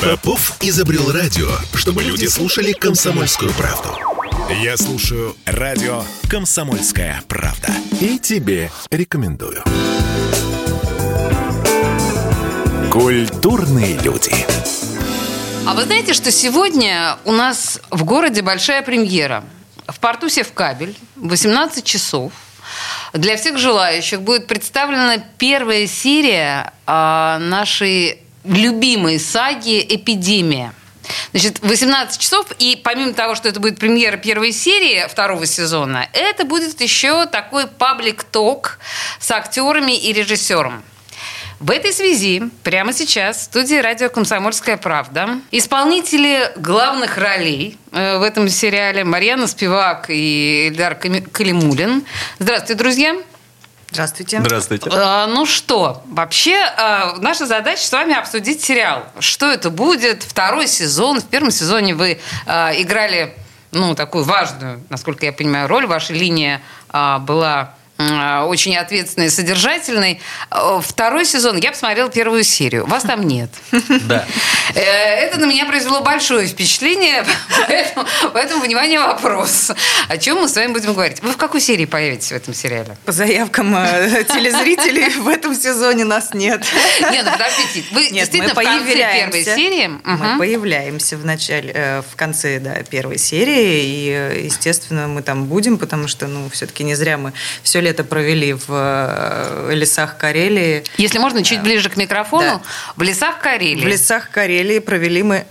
Попов изобрел радио, чтобы люди слушали комсомольскую правду. Я слушаю радио «Комсомольская правда». И тебе рекомендую. Культурные люди. А вы знаете, что сегодня у нас в городе большая премьера? В порту Севкабель в 18 часов для всех желающих будет представлена первая серия а, нашей любимой саги «Эпидемия». Значит, 18 часов, и помимо того, что это будет премьера первой серии второго сезона, это будет еще такой паблик-ток с актерами и режиссером. В этой связи прямо сейчас в студии радио «Комсомольская правда» исполнители главных ролей э, в этом сериале Марьяна Спивак и Эльдар Калимулин. Здравствуйте, друзья. Здравствуйте. Здравствуйте. А, ну что, вообще а, наша задача с вами обсудить сериал. Что это будет? Второй сезон. В первом сезоне вы а, играли ну, такую важную, насколько я понимаю, роль. Ваша линия а, была очень ответственный и содержательный. Э, второй сезон, я посмотрела первую серию. Вас там нет. Да. Э, это на меня произвело большое впечатление, поэтому, поэтому внимание, вопрос. О чем мы с вами будем говорить? Вы в какой серии появитесь в этом сериале? По заявкам телезрителей в этом сезоне нас нет. Нет, ну подождите, вы нет, действительно мы в конце первой серии? Мы появляемся в начале, в конце да, первой серии, и, естественно, мы там будем, потому что, ну, все-таки не зря мы все лето лето провели в э, лесах Карелии. Если можно, чуть ближе к микрофону. Да. В лесах Карелии. В лесах Карелии провели мы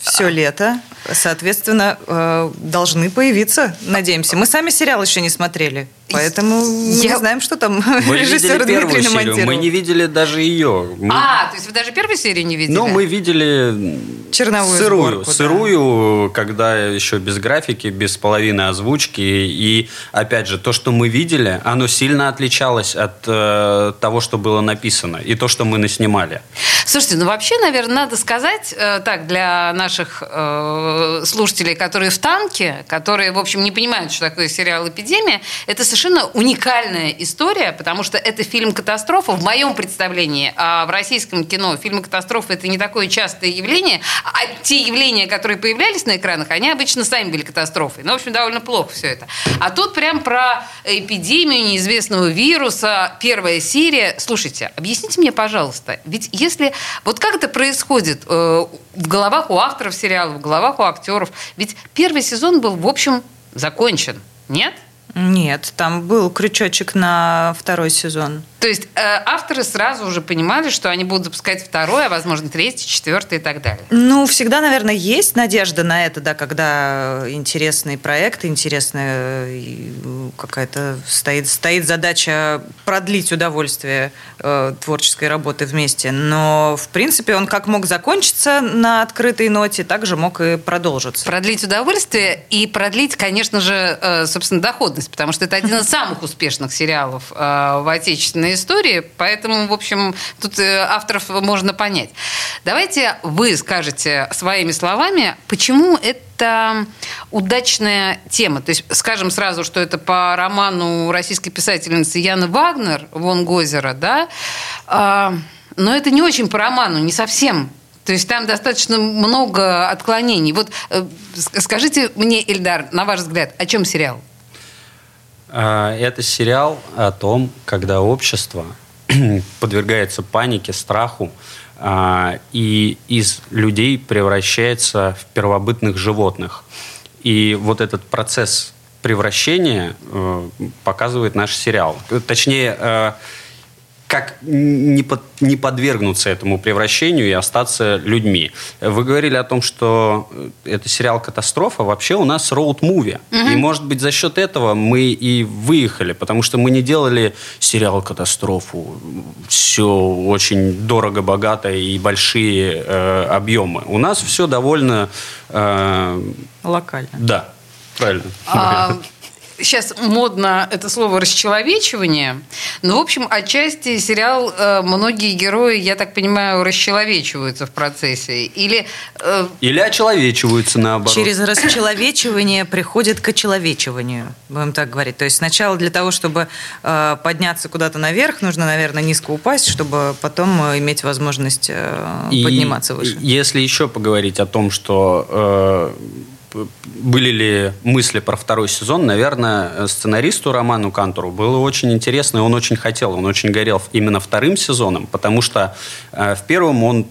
все лето. Соответственно, э, должны появиться, надеемся. Мы сами сериал еще не смотрели. Поэтому я... не знаем, что там мы режиссер Дмитрий намонтировал. Мы не видели даже ее. Мы... А, то есть вы даже первой серии не видели? Ну, мы видели Черновую сырую, сборку, сырую, да. когда еще без графики, без половины озвучки. И, опять же, то, что мы видели, оно сильно отличалось от э, того, что было написано, и то, что мы наснимали. Слушайте, ну вообще, наверное, надо сказать э, так для наших э, слушателей, которые в танке, которые, в общем, не понимают, что такое сериал «Эпидемия», это совершенно уникальная история, потому что это фильм-катастрофа в моем представлении. А в российском кино фильмы-катастрофы – это не такое частое явление, а те явления, которые появлялись на экранах, они обычно сами были катастрофой. Ну, в общем, довольно плохо все это. А тут прям про эпидемию неизвестного вируса, первая серия. Слушайте, объясните мне, пожалуйста, ведь если вот как это происходит э, в головах у авторов сериала, в головах у актеров? Ведь первый сезон был, в общем, закончен. Нет? Нет, там был крючочек на второй сезон. То есть э, авторы сразу уже понимали, что они будут запускать второй, а возможно третий, четвертый и так далее. Ну, всегда, наверное, есть надежда на это, да, когда интересный проект, интересная какая-то стоит, стоит задача продлить удовольствие э, творческой работы вместе. Но, в принципе, он как мог закончиться на открытой ноте, так же мог и продолжиться. Продлить удовольствие и продлить, конечно же, э, собственно, доходность, потому что это один из самых успешных сериалов э, в отечественной история, поэтому, в общем, тут э, авторов можно понять. Давайте вы скажете своими словами, почему это удачная тема. То есть скажем сразу, что это по роману российской писательницы Яны Вагнер «Вон Гозера», да? А, но это не очень по роману, не совсем то есть там достаточно много отклонений. Вот э, скажите мне, Ильдар, на ваш взгляд, о чем сериал? А, это сериал о том, когда общество подвергается панике, страху, и из людей превращается в первобытных животных. И вот этот процесс превращения э, показывает наш сериал. Точнее, э, как не, под, не подвергнуться этому превращению и остаться людьми. Вы говорили о том, что это сериал «Катастрофа». Вообще у нас роуд-муви. Угу. И, может быть, за счет этого мы и выехали, потому что мы не делали сериал «Катастрофу». Все очень дорого, богато и большие э, объемы. У нас все довольно... Э, Локально. Да, правильно. А, сейчас модно это слово расчеловечивание, но, в общем, отчасти сериал э, многие герои, я так понимаю, расчеловечиваются в процессе. Или... Э... Или очеловечиваются, наоборот. Через расчеловечивание приходит к очеловечиванию, будем так говорить. То есть сначала для того, чтобы э, подняться куда-то наверх, нужно, наверное, низко упасть, чтобы потом э, иметь возможность э, И подниматься выше. Если еще поговорить о том, что э, были ли мысли про второй сезон, наверное, сценаристу Роману Кантуру было очень интересно, и он очень хотел, он очень горел именно вторым сезоном, потому что э, в первом он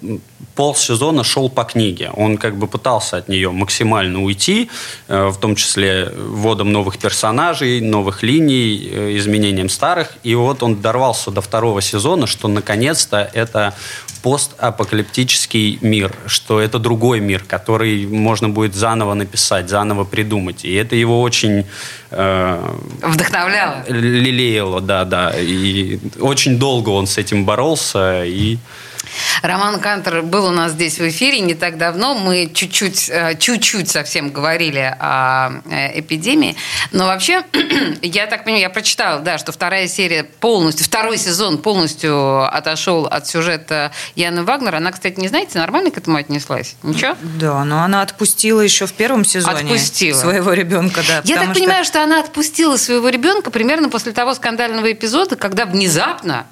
полсезона шел по книге. Он как бы пытался от нее максимально уйти, э, в том числе вводом новых персонажей, новых линий, э, изменением старых. И вот он дорвался до второго сезона, что наконец-то это постапокалиптический мир, что это другой мир, который можно будет заново написать, заново придумать. И это его очень... Э, Вдохновляло. Лелеяло, да, да. И очень долго он с этим боролся. И Роман Кантер был у нас здесь в эфире не так давно. Мы чуть-чуть, э, чуть-чуть совсем говорили о э, эпидемии. Но вообще, я так понимаю, я прочитала, да, что вторая серия полностью, второй сезон полностью отошел от сюжета Яны Вагнера. Она, кстати, не знаете, нормально к этому отнеслась? Ничего? Да, но она отпустила еще в первом сезоне отпустила. своего ребенка. Да, я так что... понимаю, что она отпустила своего ребенка примерно после того скандального эпизода, когда внезапно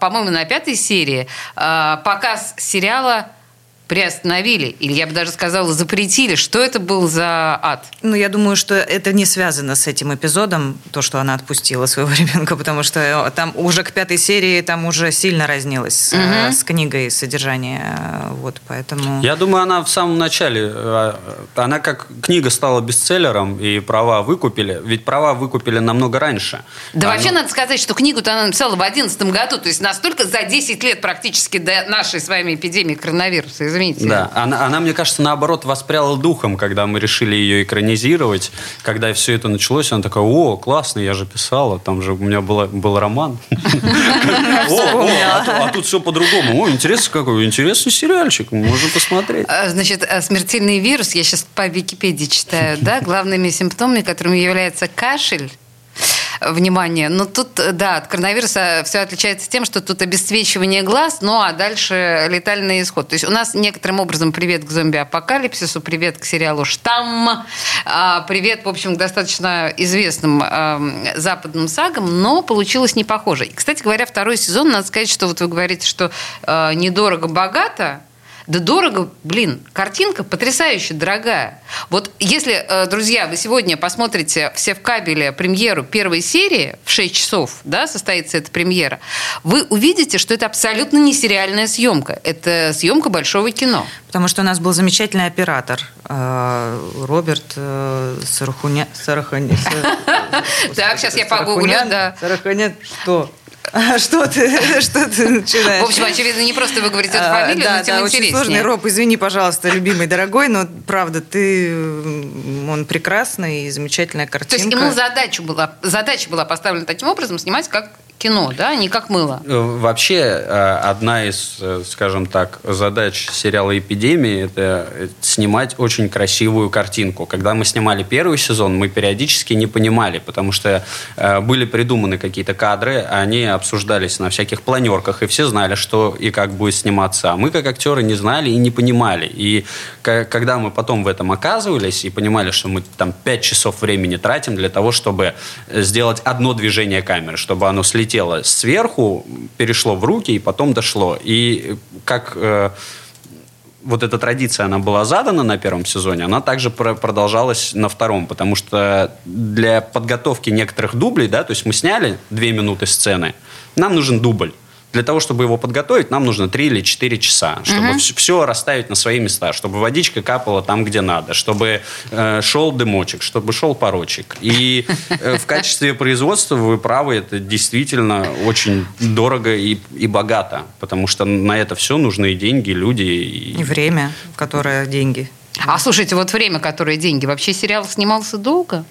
по-моему, на пятой серии а, показ сериала приостановили, или я бы даже сказала, запретили. Что это был за ад? Ну, я думаю, что это не связано с этим эпизодом, то, что она отпустила своего ребенка, потому что э, там уже к пятой серии там уже сильно разнилось угу. с книгой содержание. Вот, поэтому... Я думаю, она в самом начале, э, она как книга стала бестселлером, и права выкупили, ведь права выкупили намного раньше. Да она... вообще надо сказать, что книгу-то она написала в 2011 году, то есть настолько за 10 лет практически до нашей с вами эпидемии коронавируса извините. Да, она, она, мне кажется, наоборот, воспряла духом, когда мы решили ее экранизировать. Когда все это началось, она такая, о, классно, я же писала, там же у меня был роман. А, а тут все по-другому. О, интересно какой, интересный сериальчик, можно посмотреть. А, значит, а смертельный вирус, я сейчас по Википедии читаю, да, главными симптомами, которыми является кашель, внимание. Но тут, да, от коронавируса все отличается тем, что тут обесцвечивание глаз, ну а дальше летальный исход. То есть у нас некоторым образом привет к зомби-апокалипсису, привет к сериалу «Штамм», а, привет, в общем, к достаточно известным э, западным сагам, но получилось не похоже. И, кстати говоря, второй сезон, надо сказать, что вот вы говорите, что э, недорого-богато, да дорого, блин, картинка потрясающе дорогая. Вот если, э, друзья, вы сегодня посмотрите все в кабеле премьеру первой серии в 6 часов, да, состоится эта премьера, вы увидите, что это абсолютно не сериальная съемка. Это съемка большого кино. Потому что у нас был замечательный оператор э, Роберт э, Сарахуня... Сараханя... Так, сейчас я погуглю, да. Что? А что ты, что ты начинаешь? В общем, очевидно, не просто вы говорите эту а, фамилию, да, но тем да, интереснее. очень сложный. Роб, извини, пожалуйста, любимый, дорогой, но правда, ты, он прекрасный и замечательная картинка. То есть ему задача была, задача была поставлена таким образом снимать как кино, да, не как мыло. Э, вообще, э, одна из, э, скажем так, задач сериала «Эпидемия» – это снимать очень красивую картинку. Когда мы снимали первый сезон, мы периодически не понимали, потому что были придуманы какие-то кадры, они обсуждались на всяких планерках, и все знали, что и как будет сниматься. А мы, как актеры, не знали и не понимали. И когда мы потом в этом оказывались и понимали, что мы там 5 часов времени тратим для того, чтобы сделать одно движение камеры, чтобы оно слетело сверху, перешло в руки и потом дошло. И как э, вот эта традиция, она была задана на первом сезоне, она также продолжалась на втором, потому что для подготовки некоторых дублей, да, то есть мы сняли две минуты сцены, нам нужен дубль. Для того, чтобы его подготовить, нам нужно 3 или 4 часа, чтобы угу. все расставить на свои места, чтобы водичка капала там, где надо, чтобы э, шел дымочек, чтобы шел порочек. И э, в качестве производства, вы правы, это действительно очень дорого и, и богато, потому что на это все нужны деньги, люди. И, и время, в которое деньги. А слушайте, вот время, которое деньги, вообще сериал снимался долго?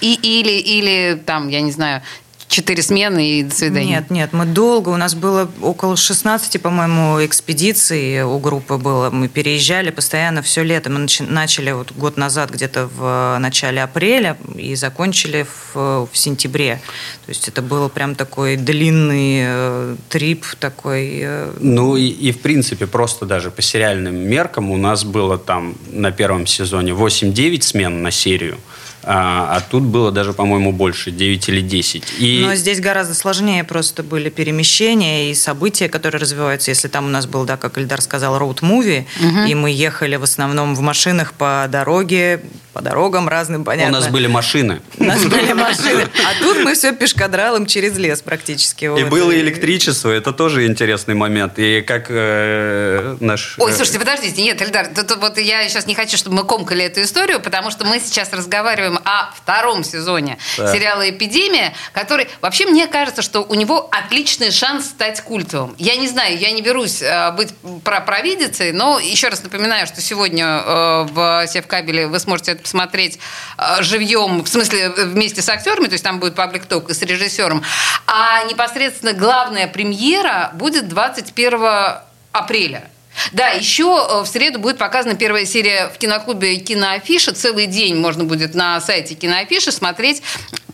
И, или, или там, я не знаю, четыре смены и до свидания? Нет, нет, мы долго, у нас было около 16, по-моему, экспедиций у группы было. Мы переезжали постоянно все лето. Мы начали вот год назад где-то в начале апреля и закончили в, в сентябре. То есть это был прям такой длинный э, трип такой. Э... Ну и, и в принципе просто даже по сериальным меркам у нас было там на первом сезоне 8-9 смен на серию. А, а тут было даже, по-моему, больше, 9 или 10. И... Но здесь гораздо сложнее просто были перемещения и события, которые развиваются. Если там у нас был, да, как Ильдар сказал, роуд-муви, угу. и мы ехали в основном в машинах по дороге, по дорогам разным, понятно. У нас были машины. У нас были машины. А тут мы все пешкадралом через лес практически. И было электричество, это тоже интересный момент. И как э, наш... Ой, слушайте, подождите, нет, Ильдар, тут, вот я сейчас не хочу, чтобы мы комкали эту историю, потому что мы сейчас разговариваем о втором сезоне да. сериала «Эпидемия», который, вообще, мне кажется, что у него отличный шанс стать культовым. Я не знаю, я не берусь э, быть провидицей, но еще раз напоминаю, что сегодня э, в Севкабеле вы сможете посмотреть э, живьем, в смысле вместе с актерами, то есть там будет паблик ток и с режиссером. А непосредственно главная премьера будет 21 апреля. Да, еще э, в среду будет показана первая серия в киноклубе «Киноафиша». Целый день можно будет на сайте «Киноафиша» смотреть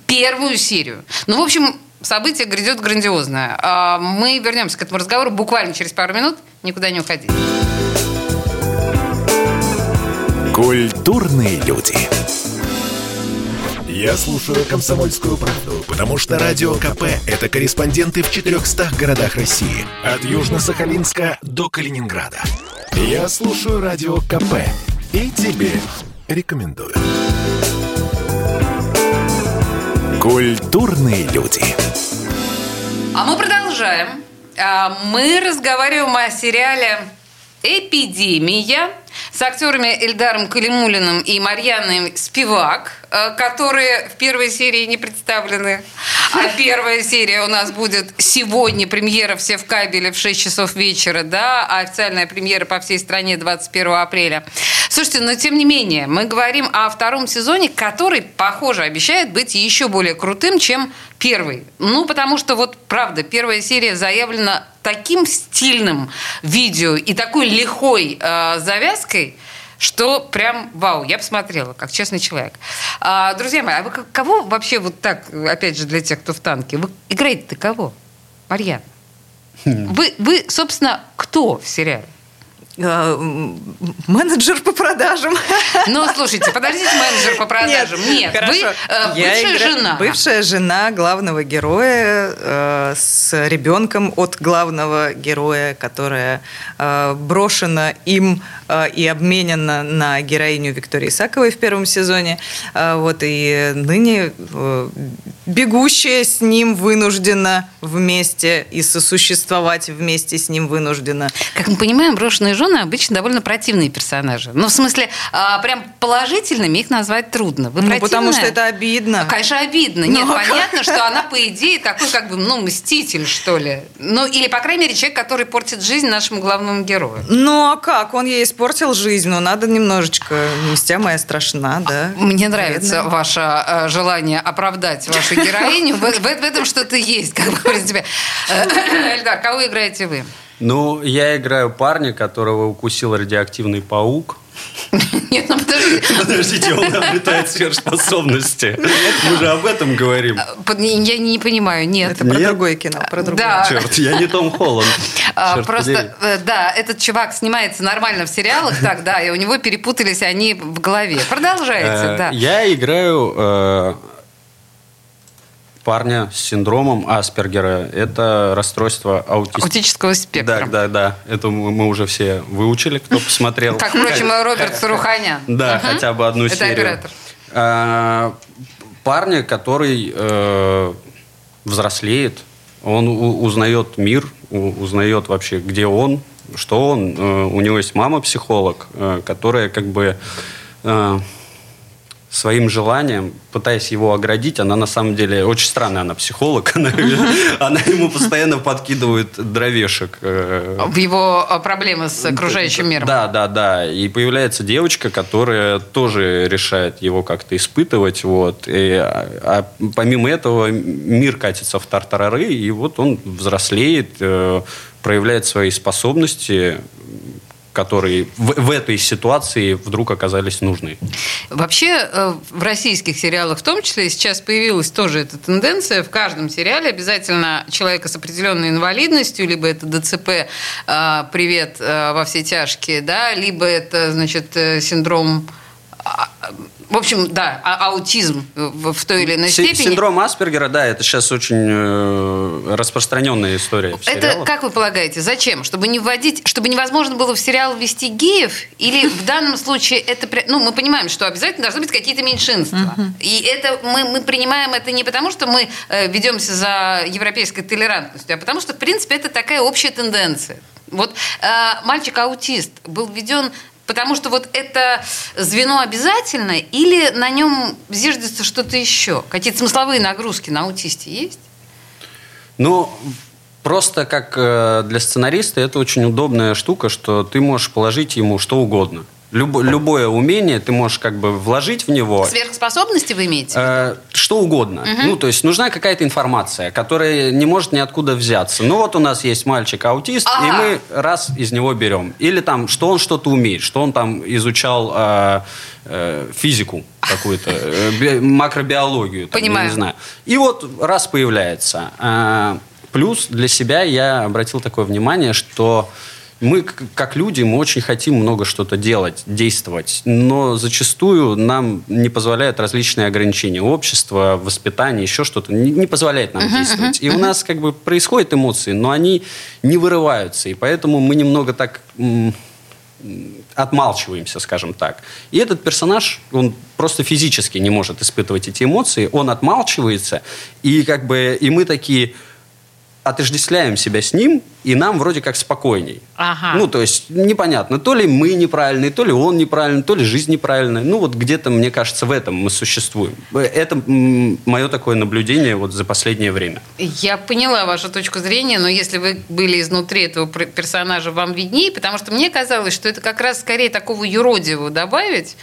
первую серию. Ну, в общем, событие грядет грандиозное. А мы вернемся к этому разговору буквально через пару минут. Никуда не уходите. Культурные люди. Я слушаю «Комсомольскую правду», потому что «Радио КП» — это корреспонденты в 400 городах России. От Южно-Сахалинска до Калининграда. Я слушаю «Радио КП» и тебе рекомендую. Культурные люди. А мы продолжаем. А, мы разговариваем о сериале «Эпидемия» с актерами Эльдаром Калимулиным и Марьяной Спивак, э, которые в первой серии не представлены. А первая серия у нас будет сегодня, премьера все в кабеле в 6 часов вечера, да, а официальная премьера по всей стране 21 апреля. Слушайте, но тем не менее, мы говорим о втором сезоне, который, похоже, обещает быть еще более крутым, чем первый. Ну, потому что вот, правда, первая серия заявлена таким стильным видео и такой лихой э, завязкой, что прям вау, я посмотрела, как честный человек. А, друзья мои, а вы кого вообще вот так, опять же, для тех, кто в танке, вы играете-то кого? Марьяна. Хм. Вы, вы, собственно, кто в сериале? Э, менеджер по продажам. Ну, слушайте, подождите, менеджер по продажам. Нет, Нет вы э, бывшая игра... жена. Бывшая жена главного героя э, с ребенком от главного героя, которая э, брошена им э, и обменена на героиню Виктории Исаковой в первом сезоне. Э, вот и ныне э, бегущая с ним вынуждена вместе и сосуществовать вместе с ним вынуждена. Как мы понимаем, брошенные жены обычно довольно противные персонажи. Ну, в смысле, а, прям положительными их назвать трудно. Вы ну, потому что это обидно. Конечно, обидно. Нет, ну, понятно, что она, по идее, такой, как бы, ну, мститель, что ли. Ну, или, по крайней мере, человек, который портит жизнь нашему главному герою. Ну, а как? Он ей испортил жизнь, но надо немножечко. Мстя моя страшна, да. Мне нравится Вредно. ваше э, желание оправдать вашу героиню. В, в, в этом что-то есть, как бы, в принципе. Э, Эльдар, кого играете вы? Ну, я играю парня, которого укусил радиоактивный паук. Нет, ну подождите. Подождите, он обретает сверхспособности. Мы же об этом говорим. Я не понимаю, нет. Это про другое кино, про другое. Да. Черт, я не Том Холланд. А, просто, э, да, этот чувак снимается нормально в сериалах, так, да, и у него перепутались они в голове. Продолжайте, э, да. Я играю парня с синдромом Аспергера. Это расстройство аутист... аутического спектра. Да, да, да. Это мы уже все выучили, кто посмотрел. Как, впрочем, Роберт Саруханян. Да, хотя бы одну серию. Это оператор. А, парня, который э, взрослеет, он узнает мир, узнает вообще, где он, что он. Э, у него есть мама-психолог, э, которая как бы своим желанием, пытаясь его оградить, она на самом деле очень странная, она психолог, она, она ему постоянно подкидывает дровешек. э, В его а, проблемы с окружающим миром. Да, да, да. И появляется девочка, которая тоже решает его как-то испытывать. Вот. И, а, а помимо этого мир катится в тартарары, и вот он взрослеет, э, проявляет свои способности, которые в, в этой ситуации вдруг оказались нужны. Вообще э, в российских сериалах в том числе сейчас появилась тоже эта тенденция. В каждом сериале обязательно человека с определенной инвалидностью, либо это ДЦП, э, привет э, во все тяжкие, да, либо это, значит, синдром а, в общем, да, а- аутизм в, в той или иной степени. Синдром Аспергера, да, это сейчас очень э, распространенная история. в Это, как вы полагаете, зачем? Чтобы не вводить, чтобы невозможно было в сериал ввести геев? Или в данном случае это... Ну, мы понимаем, что обязательно должны быть какие-то меньшинства. И это мы, мы принимаем это не потому, что мы э, ведемся за европейской толерантностью, а потому что, в принципе, это такая общая тенденция. Вот э, мальчик-аутист был введен Потому что вот это звено обязательно или на нем зиждется что-то еще? Какие-то смысловые нагрузки на аутисте есть? Ну, просто как э, для сценариста это очень удобная штука, что ты можешь положить ему что угодно. Любо- любое умение ты можешь как бы вложить в него. Сверхспособности вы имеете? Э, что угодно. Ну, то есть нужна какая-то информация, которая не может ниоткуда взяться. Ну, вот у нас есть мальчик-аутист, и Ага. мы раз из него берем. Или там, что он что-то умеет, что он там изучал э, э, физику какую-то, э, би- макробиологию, там, я Понимаю. не знаю. И вот раз появляется. Э, плюс для себя я обратил такое внимание, что мы, как люди, мы очень хотим много что-то делать, действовать, но зачастую нам не позволяют различные ограничения общества, воспитание, еще что-то, не, не позволяет нам действовать. И у нас как бы происходят эмоции, но они не вырываются, и поэтому мы немного так отмалчиваемся, скажем так. И этот персонаж, он просто физически не может испытывать эти эмоции, он отмалчивается, и как бы и мы такие отождествляем себя с ним, и нам вроде как спокойней. Ага. Ну, то есть непонятно, то ли мы неправильные, то ли он неправильный, то ли жизнь неправильная. Ну, вот где-то, мне кажется, в этом мы существуем. Это мое такое наблюдение вот за последнее время. Я поняла вашу точку зрения, но если вы были изнутри этого персонажа, вам виднее, потому что мне казалось, что это как раз скорее такого юродивого добавить.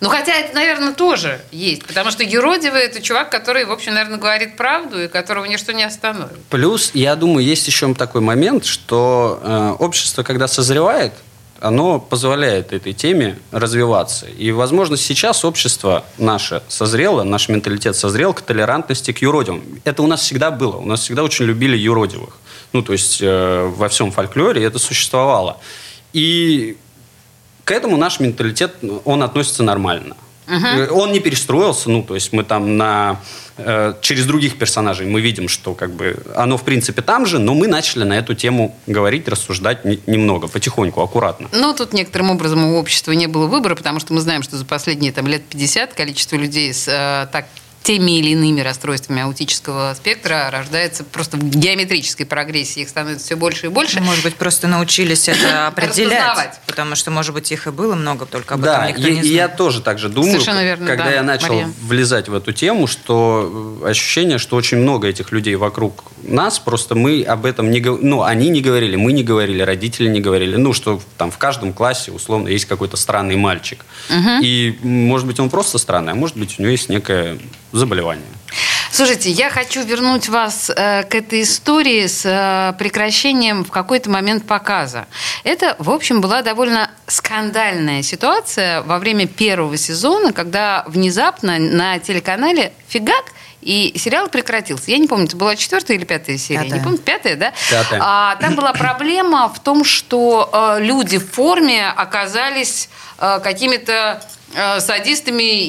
Ну, хотя это, наверное, тоже есть, потому что юродивый – это чувак, который, в общем, наверное, говорит правду и которого ничто не остановит. Плюс, я думаю, есть еще такой момент, что э, общество, когда созревает, оно позволяет этой теме развиваться. И, возможно, сейчас общество наше созрело, наш менталитет созрел к толерантности к юродивым. Это у нас всегда было. У нас всегда очень любили юродивых. Ну, то есть э, во всем фольклоре это существовало. И к этому наш менталитет, он относится нормально. Э, Он не перестроился, ну, то есть мы там на, э, через других персонажей мы видим, что как бы оно в принципе там же, но мы начали на эту тему говорить, рассуждать не- немного, потихоньку, аккуратно. Но тут некоторым образом у общества не было выбора, потому что мы знаем, что за последние там, лет 50 количество людей с э, так, теми или иными расстройствами аутического спектра рождается просто в геометрической прогрессии. Их становится все больше и больше. Может быть, просто научились это определять. Потому что, может быть, их и было много, только об да, этом никто и, не и я тоже так же думаю, Совершенно верно, когда да, я начал Мария. влезать в эту тему, что э, ощущение, что очень много этих людей вокруг нас, просто мы об этом не говорили, ну, они не говорили, мы не говорили, родители не говорили, ну, что там в каждом классе, условно, есть какой-то странный мальчик. И, м, может быть, он просто странный, а может быть, у него есть некое заболевание. Слушайте, я хочу вернуть вас э, к этой истории с э, прекращением в какой-то момент показа. Это, в общем, была довольно скандальная ситуация во время первого сезона, когда внезапно на телеканале «Фигак» и сериал прекратился. Я не помню, это была четвертая или пятая серия? Пятая. Не помню, пятая, да? Пятая. А, там была проблема в том, что э, люди в форме оказались э, какими-то э, садистами и,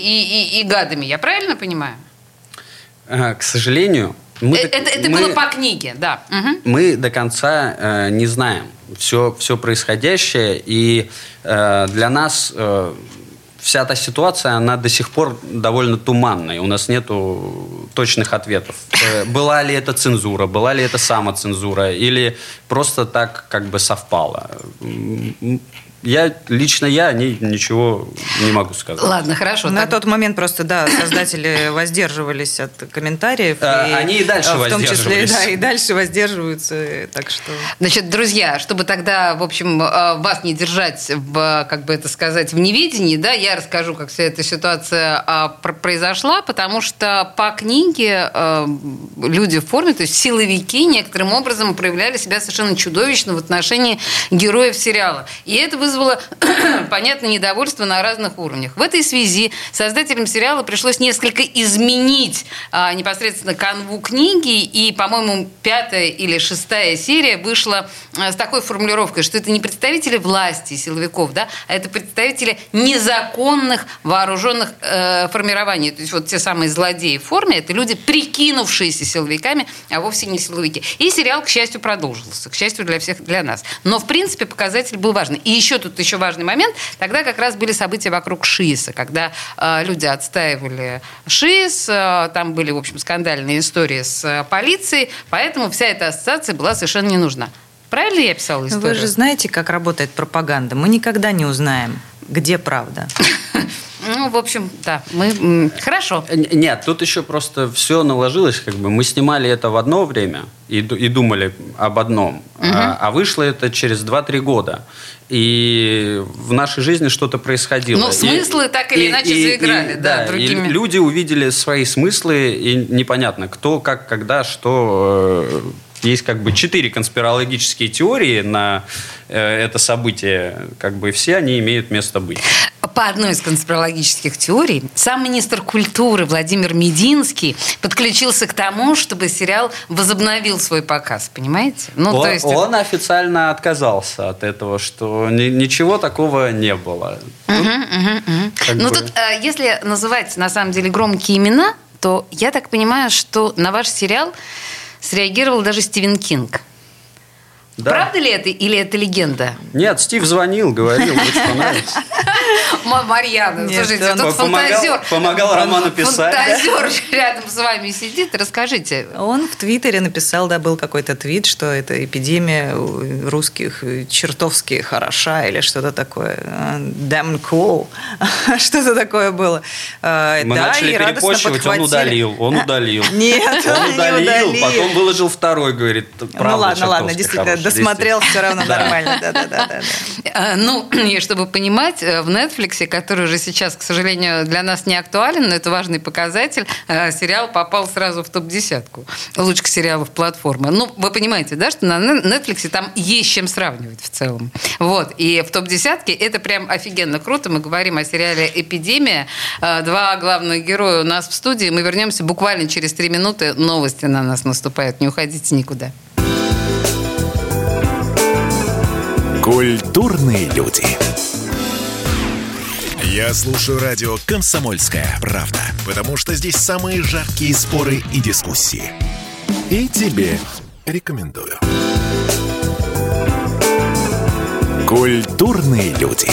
и- и гадами. Я правильно понимаю? К сожалению, мы, Э, это это мы- было по книге, да. Мгм. мы до конца э, не знаем все, все происходящее, и э, для нас э, вся эта ситуация, она до сих пор довольно туманная, у нас нету точных ответов. Э, была ли это цензура, была ли это самоцензура, или просто так как бы совпало. Я лично я о ней ничего не могу сказать. Ладно, хорошо. На так- тот момент просто, да, создатели воздерживались от комментариев. А, они и дальше В том числе, да, и дальше воздерживаются. Так что... Значит, друзья, чтобы тогда, в общем, э, вас не держать в, как бы это сказать, в неведении, да, я расскажу, как вся эта ситуация а, пр- произошла, потому что по книге э, люди в форме, то есть силовики, некоторым образом проявляли себя совершенно чудовищно в отношении героев сериала. И это вызвало, понятно, недовольство на разных уровнях. В этой связи создателям сериала пришлось несколько изменить а, непосредственно канву книги, и, по-моему, пятая или шестая серия вышла а, с такой формулировкой, что это не представители власти силовиков, да, а это представители незаконных вооруженных э, формирований. То есть вот те самые злодеи в форме, это люди, прикинувшиеся силовиками, а вовсе не силовики. И сериал, к счастью, продолжился. К счастью для всех, для нас. Но, в принципе, показатель был важный. И еще тут еще важный момент. Тогда как раз были события вокруг ШИСа, когда э, люди отстаивали ШИС, э, там были, в общем, скандальные истории с э, полицией, поэтому вся эта ассоциация была совершенно не нужна. Правильно я писала историю? Вы же знаете, как работает пропаганда. Мы никогда не узнаем, где правда. Ну, в общем, да. Мы... Хорошо. Нет, тут еще просто все наложилось, как бы мы снимали это в одно время и, и думали об одном, а, а вышло это через 2-3 года. И в нашей жизни что-то происходило. Ну, И- смыслы так или иначе заиграли, да, и другими. люди увидели свои смыслы, и непонятно, кто, как, когда, что. Есть как бы четыре конспирологические теории на э, это событие, как бы все они имеют место быть. По одной из конспирологических теорий, сам министр культуры Владимир Мединский подключился к тому, чтобы сериал возобновил свой показ, понимаете? Ну, он, то есть... он официально отказался от этого, что ни- ничего такого не было. Как Ну, бы- тут, э, если называть, на самом деле, громкие имена, то я так понимаю, что на ваш сериал среагировал даже Стивен Кинг. Да. Правда ли это или это легенда? Нет, Стив звонил, говорил, очень понравится. Ма- Марьяна, слушайте, тут фантазер. помогал Роману писать. Фантазер рядом с вами сидит. Расскажите. Он в Твиттере написал, да, был какой-то твит, что эта эпидемия русских чертовски хороша или что-то такое. А, Damn cool. Что-то такое было. А, Мы начали перепощивать, он удалил, он удалил. Нет, Он удалил, потом выложил второй, говорит, Ну ладно, ладно, действительно, досмотрел все равно нормально. А, Ну, и чтобы понимать, э, в Netflix, который уже сейчас, к сожалению, для нас не актуален, но это важный показатель, э, сериал попал сразу в топ-десятку лучших сериалов платформы. Ну, вы понимаете, да, что на Netflix там есть чем сравнивать в целом. Вот. И в топ-десятке это прям офигенно круто. Мы говорим о сериале «Эпидемия». Э, Два главных героя у нас в студии. Мы вернемся буквально через три минуты. Новости на нас наступают. Не уходите никуда. Культурные люди. Я слушаю радио «Комсомольская правда», потому что здесь самые жаркие споры и дискуссии. И тебе рекомендую. Культурные люди.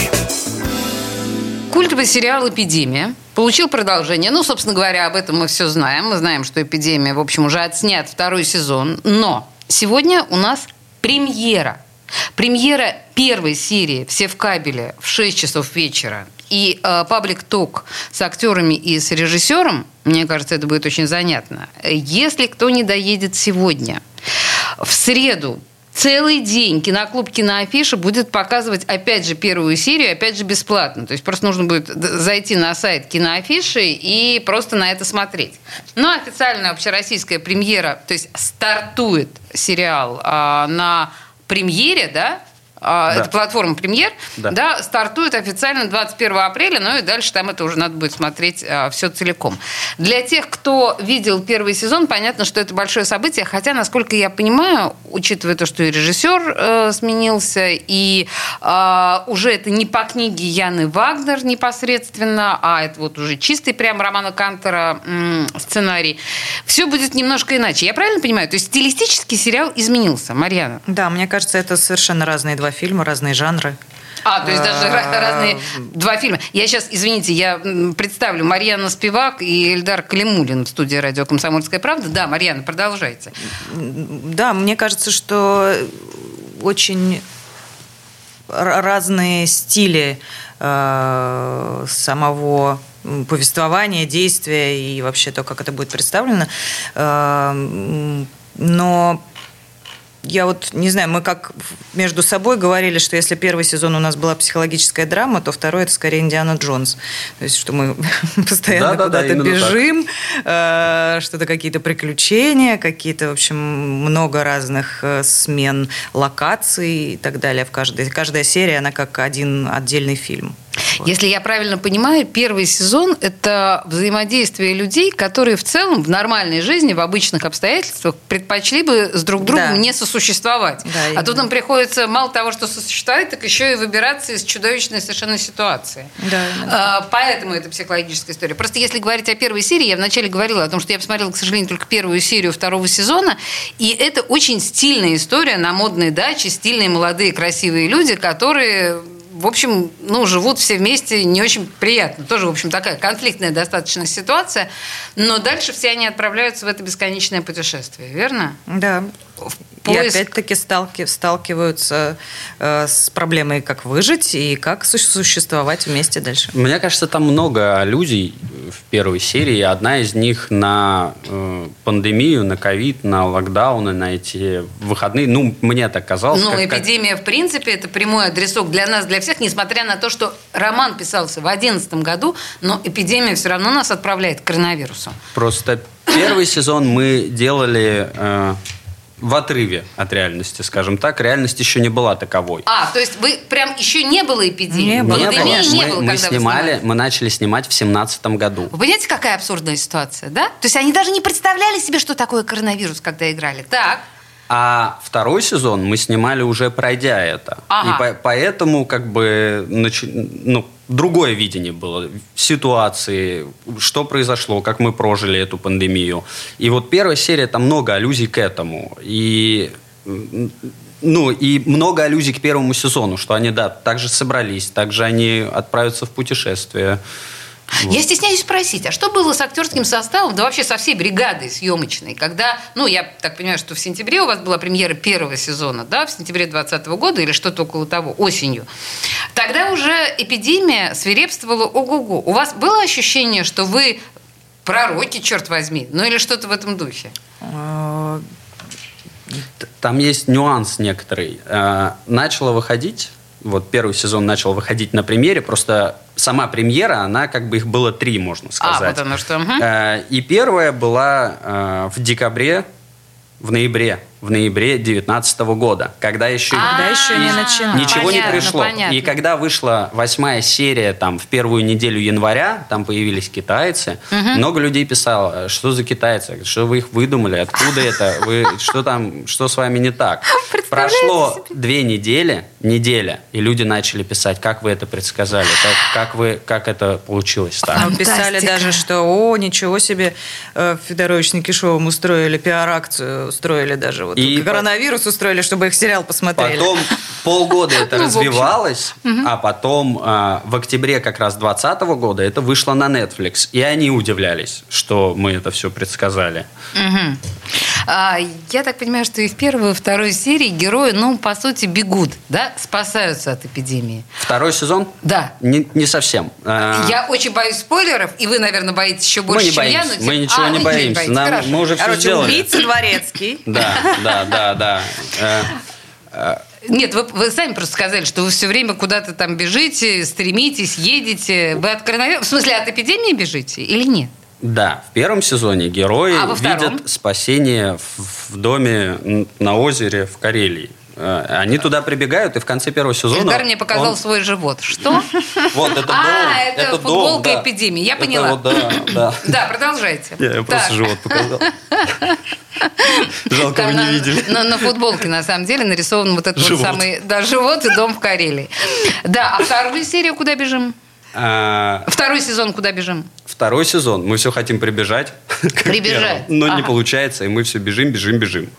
Культовый сериал «Эпидемия» получил продолжение. Ну, собственно говоря, об этом мы все знаем. Мы знаем, что «Эпидемия», в общем, уже отснят второй сезон. Но сегодня у нас премьера. Премьера первой серии «Все в кабеле» в 6 часов вечера. И э, паблик-ток с актерами и с режиссером, мне кажется, это будет очень занятно. Если кто не доедет сегодня, в среду целый день киноклуб «Киноафиша» будет показывать, опять же, первую серию, опять же, бесплатно. То есть просто нужно будет зайти на сайт «Киноафиши» и просто на это смотреть. А официальная общероссийская премьера, то есть стартует сериал а, на премьере, да, Да. это платформа «Премьер», да. Да. стартует официально 21 апреля, ну и дальше там это уже надо будет смотреть все целиком. Для тех, кто видел первый сезон, понятно, что это большое событие, хотя, насколько я понимаю, учитывая то, что и режиссер э, сменился, и э, уже это не по книге Яны Вагнер непосредственно, а это вот уже чистый прям Романа Кантера м, сценарий, все будет немножко иначе. Я правильно понимаю? То есть стилистически сериал изменился, Марьяна? Да, мне кажется, это совершенно разные два фильма, разные жанры. А, то есть даже А, ра- разные два фильма. Я сейчас, извините, я представлю Марьяна Спивак и Эльдар Калимулин в студии радио «Комсомольская правда». Да, Марьяна, продолжайте. Да, мне кажется, что очень разные стили э, самого повествования, действия и вообще то, как это будет представлено. Э, но я вот не знаю, мы как между собой говорили, что если первый сезон у нас была психологическая драма, то второй это скорее Индиана Джонс. То есть, что мы постоянно да, куда-то да, бежим, э, что-то какие-то приключения, какие-то, в общем, много разных э, смен локаций и так далее в каждой. Каждая серия, она как один отдельный фильм. Если я правильно понимаю, первый сезон – это взаимодействие людей, которые в целом в нормальной жизни, в обычных обстоятельствах предпочли бы с друг другом да. не сосуществовать. Да, а тут им приходится мало того, что сосуществовать, так еще и выбираться из чудовищной совершенно ситуации. Да, а, поэтому это психологическая история. Просто если говорить о первой серии, я вначале говорила о том, что я посмотрела, к сожалению, только первую серию второго сезона, и это очень стильная история на модной даче, стильные молодые красивые люди, которые в общем, ну, живут все вместе не очень приятно. Тоже, в общем, такая конфликтная достаточно ситуация. Но дальше все они отправляются в это бесконечное путешествие, верно? Да. Поиск. И опять-таки сталки, сталкиваются э, с проблемой, как выжить и как существовать вместе дальше. Мне кажется, там много аллюзий в первой серии. Одна из них на э, пандемию, на ковид, на локдауны, на эти выходные. Ну, мне так казалось. Ну, как, эпидемия, как... в принципе, это прямой адресок для нас, для всех, несмотря на то, что роман писался в 2011 году, но эпидемия все равно нас отправляет к коронавирусу. Просто первый сезон мы делали... Э, в отрыве от реальности, скажем так. Реальность еще не была таковой. А, то есть вы прям еще не было эпидемии? Не было. Не, было. не было, мы, мы снимали, мы начали снимать в семнадцатом году. Вы понимаете, какая абсурдная ситуация, да? То есть они даже не представляли себе, что такое коронавирус, когда играли. Так. А второй сезон мы снимали уже пройдя это. Ага. И по поэтому как бы ну, другое видение было ситуации, что произошло, как мы прожили эту пандемию. И вот первая серия, там много аллюзий к этому. И ну, и много аллюзий к первому сезону, что они, да, также собрались, также они отправятся в путешествие. Вот. Я стесняюсь спросить, а что было с актерским составом, да вообще со всей бригадой съемочной, когда, ну, я так понимаю, что в сентябре у вас была премьера первого сезона, да, в сентябре 2020 года или что-то около того, осенью. Тогда уже эпидемия свирепствовала ого-го. У вас было ощущение, что вы пророки, черт возьми, ну или что-то в этом духе? А, там есть нюанс некоторый. А, начало выходить вот первый сезон начал выходить на премьере, просто сама премьера, она как бы их было три, можно сказать. А, вот оно что. Угу. И первая была э, в декабре, в ноябре в ноябре 2019 года, когда еще, когда еще не. Ничего понятно, не пришло. Понятно. И когда вышла восьмая серия, там, в первую неделю января, там появились китайцы, угу. много людей писало, что за китайцы, что вы их выдумали, откуда это, вы, что там, что с вами не так. Прошло две недели, неделя, и люди начали писать, как вы это предсказали, как, как, вы, как это получилось так. Ну, писали даже, что, о, ничего себе, э, Федорович Никишовым устроили пиар-акцию, устроили даже вот и коронавирус устроили, чтобы их сериал посмотрели. Потом полгода это ну, развивалось, а потом а, в октябре как раз 2020 года это вышло на Netflix. И они удивлялись, что мы это все предсказали. А, я так понимаю, что и в первой, и второй серии герои, ну, по сути, бегут, да, спасаются от эпидемии. Второй сезон? Да. Не, не совсем. А, я очень боюсь спойлеров, и вы, наверное, боитесь еще больше, мы не чем боимся. я. Но... Мы ничего а, не боимся. Не Нам, мы уже Короче, все сделали. убийца дворецкий. Да, да, да, да. Э, э, нет, вы, вы сами просто сказали, что вы все время куда-то там бежите, стремитесь, едете. Вы от коронавируса, в смысле, от эпидемии бежите или нет? Да, в первом сезоне герои а видят спасение в, доме на озере в Карелии. Э, они туда прибегают, и в конце первого сезона... Эльдар мне показал он... свой живот. Что? Вот, это дом. А, это футболка эпидемии. Я поняла. Да, да. продолжайте. Я просто живот показал. Жалко, вы не видели. На футболке, на самом деле, нарисован вот этот вот самый... Да, живот и дом в Карелии. Да, а вторую серию куда бежим? А, Второй сезон куда бежим? Второй сезон. Мы все хотим прибежать. Прибежать. первому, Но не Ага. получается, и мы все бежим, бежим, бежим.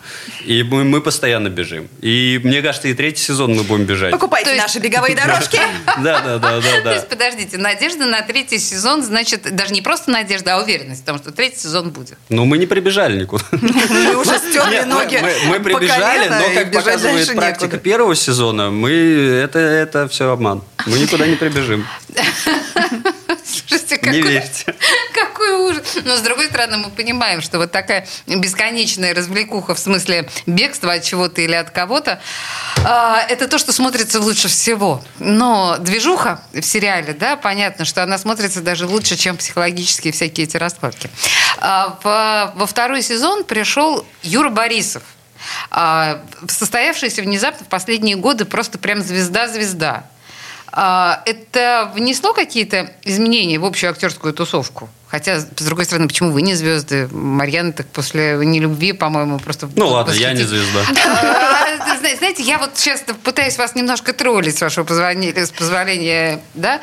И мы, мы постоянно бежим. И мне кажется, и третий сезон мы будем бежать. Покупайте есть- наши беговые дорожки. Да, да, да, да, То есть, подождите, надежда на третий сезон, значит, даже не просто надежда, а уверенность в том, что третий сезон будет. Но мы не прибежали никуда. Мы уже стерли ноги. мы, прибежали, но, как показывает практика первого сезона, мы это, это все обман. Мы никуда не прибежим. Слушайте, Не какой, верьте. какой ужас. Но, с другой стороны, мы понимаем, что вот такая бесконечная развлекуха в смысле бегства от чего-то или от кого-то, а, это то, что смотрится лучше всего. Но движуха в сериале, да, понятно, что она смотрится даже лучше, чем психологические всякие эти раскладки. А, во- второй сезон пришел Юра Борисов. а, состоявшийся внезапно в последние годы просто прям звезда-звезда. А, Это внесло какие-то изменения в общую актерскую тусовку? Хотя, с другой стороны, почему вы не звезды? Марьяна так после нелюбви, по-моему, просто... Ну ладно, я не звезда. А, зна- Знаете, я вот сейчас пытаюсь вас немножко троллить, с вашего позволения, да?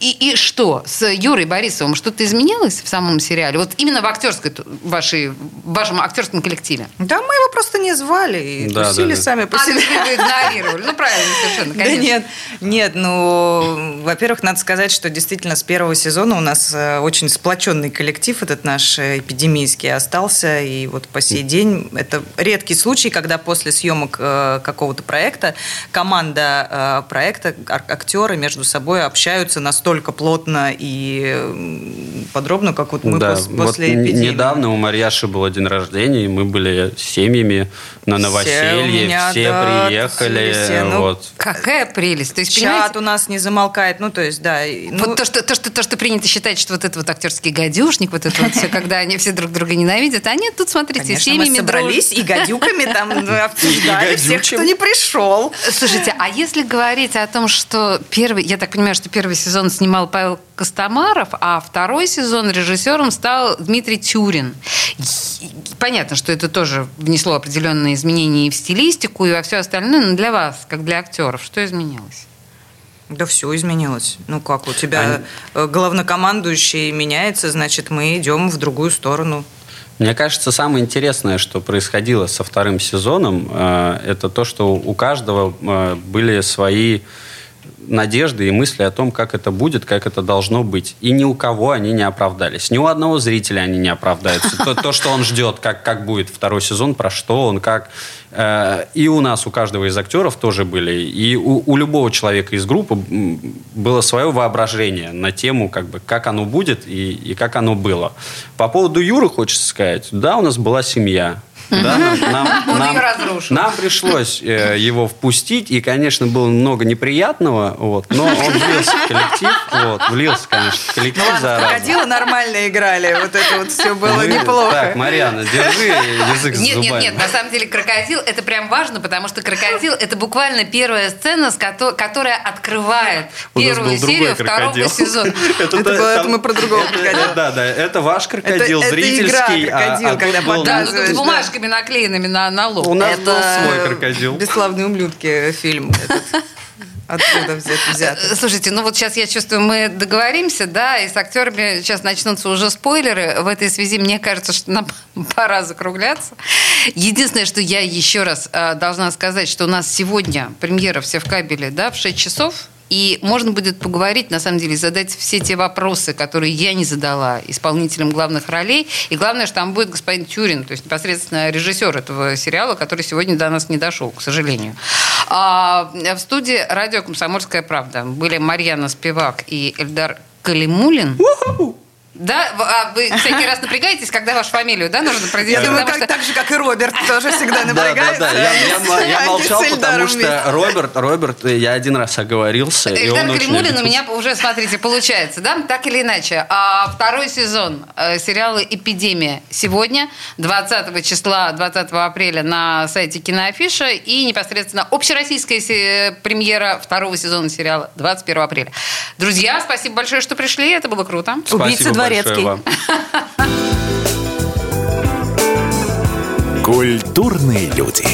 А, И, и что, с Юрой Борисовым что-то изменилось в самом сериале? Вот именно в актерской, вашей, в вашем актерском коллективе? Да, мы его просто не звали и Да, тусили да, да. сами по А, себе. есть вы его игнорировали. Ну, правильно, совершенно, Да конечно. нет, нет, ну, во-первых, надо сказать, что действительно с первого сезона у нас э, очень сплоченный коллектив, этот наш э, эпидемийский остался, и вот по сей день это редкий случай, когда после съемок э, какого-то проекта команда проекта, ак- актеры между собой общаются настолько плотно и подробно, как вот мы Да, пос- вот после н- эпидемии. недавно у Марьяши был день рождения, и мы были семьями на Все новоселье, меня, все да, приехали. все, ну, вот. Какая прелесть. То есть, Чат понимаете, у нас не замолкает, ну, то есть, да. ну, вот то что, то, что, то, что принято считать, что вот это вот актерский гадюшник, вот это вот все, когда они все друг друга ненавидят, а нет, тут, смотрите, Конечно, мы семьями собрались и гадюками там обсуждали всех, кто не пришел. Слушайте, а если говорить о том, что первый, я так понимаю, что первый сезон снимал Павел Костомаров, а второй сезон режиссером стал Дмитрий Тюрин. Понятно, что это тоже внесло определенные изменения и в стилистику, и во все остальное, но для вас, как для актеров, что изменилось? Да все изменилось. Ну как, у тебя э, главнокомандующий меняется, значит, мы идем в другую сторону. Мне кажется, самое интересное, что происходило со вторым сезоном, э, это то, что у каждого э, были свои надежды и мысли о том, как это будет, как это должно быть. И ни у кого они не оправдались. Ни у одного зрителя они не оправдаются. То, то, что он ждет, как, как будет второй сезон, про что он, как... Э, И у нас, у каждого из актеров тоже были. И у, у любого человека из группы было свое воображение на тему, как, бы, как оно будет и, и как оно было. По поводу Юры хочется сказать. Да, у нас была семья. Да, нам, нам- нам- пришлось э, его впустить, и, конечно, было много неприятного, вот, но он влился в коллектив, вот, влился, конечно, в коллектив Ну ладно, зараза. крокодилы нормально играли, вот это вот все было Мы- неплохо. Так, Марьяна, держи язык за Нет, нет, зубами. нет, на самом деле крокодил это прям важно, потому что крокодил это буквально первая сцена, которая открывает У нас первую был другой серию второго крокодил. сезона. Это да, было- это там- мы про другого это- крокодила. это- Да, да, это ваш крокодил, это зрительский. игра а- крокодил, а когда был- Да, показываешь, с. Бумажками наклеенными на, на лоб. У нас Это был свой крокодил. «Бесславные ублюдки» фильм этот. Откуда взят? взят? Э, Слушайте, ну вот сейчас я чувствую, мы договоримся, да, и с актерами сейчас начнутся уже спойлеры. В этой связи мне кажется, что нам пора закругляться. Единственное, что я еще раз э, должна сказать, что у нас сегодня премьера все в кабеле, да, в 6 часов. И можно будет поговорить, на самом деле, задать все те вопросы, которые я не задала исполнителям главных ролей. И главное, что там будет господин Тюрин, то есть непосредственно режиссер этого сериала, который сегодня до нас не дошел, к сожалению. А в студии радио «Комсомольская правда» были Марьяна Спивак и Эльдар Калимулин. Да, а вы всякий раз напрягаетесь, когда вашу фамилию, да, нужно Я произнести? думаю, Потому как, что- так же, как и Роберт, тоже всегда Да, да, напрягается. да. Я, я я молчал, потому что Роберт, Роберт, я один раз оговорился, Эльдар Калимулин у меня уже, смотрите, получается, да, так или иначе. А второй сезон э, сериала «Эпидемия» сегодня, 20 числа, 20 апреля на сайте Киноафиша и непосредственно общероссийская премьера второго сезона сериала 21 апреля. Друзья, спасибо большое, что пришли, это было круто. Спасибо Убийца большое Дворецкий. вам. Культурные люди.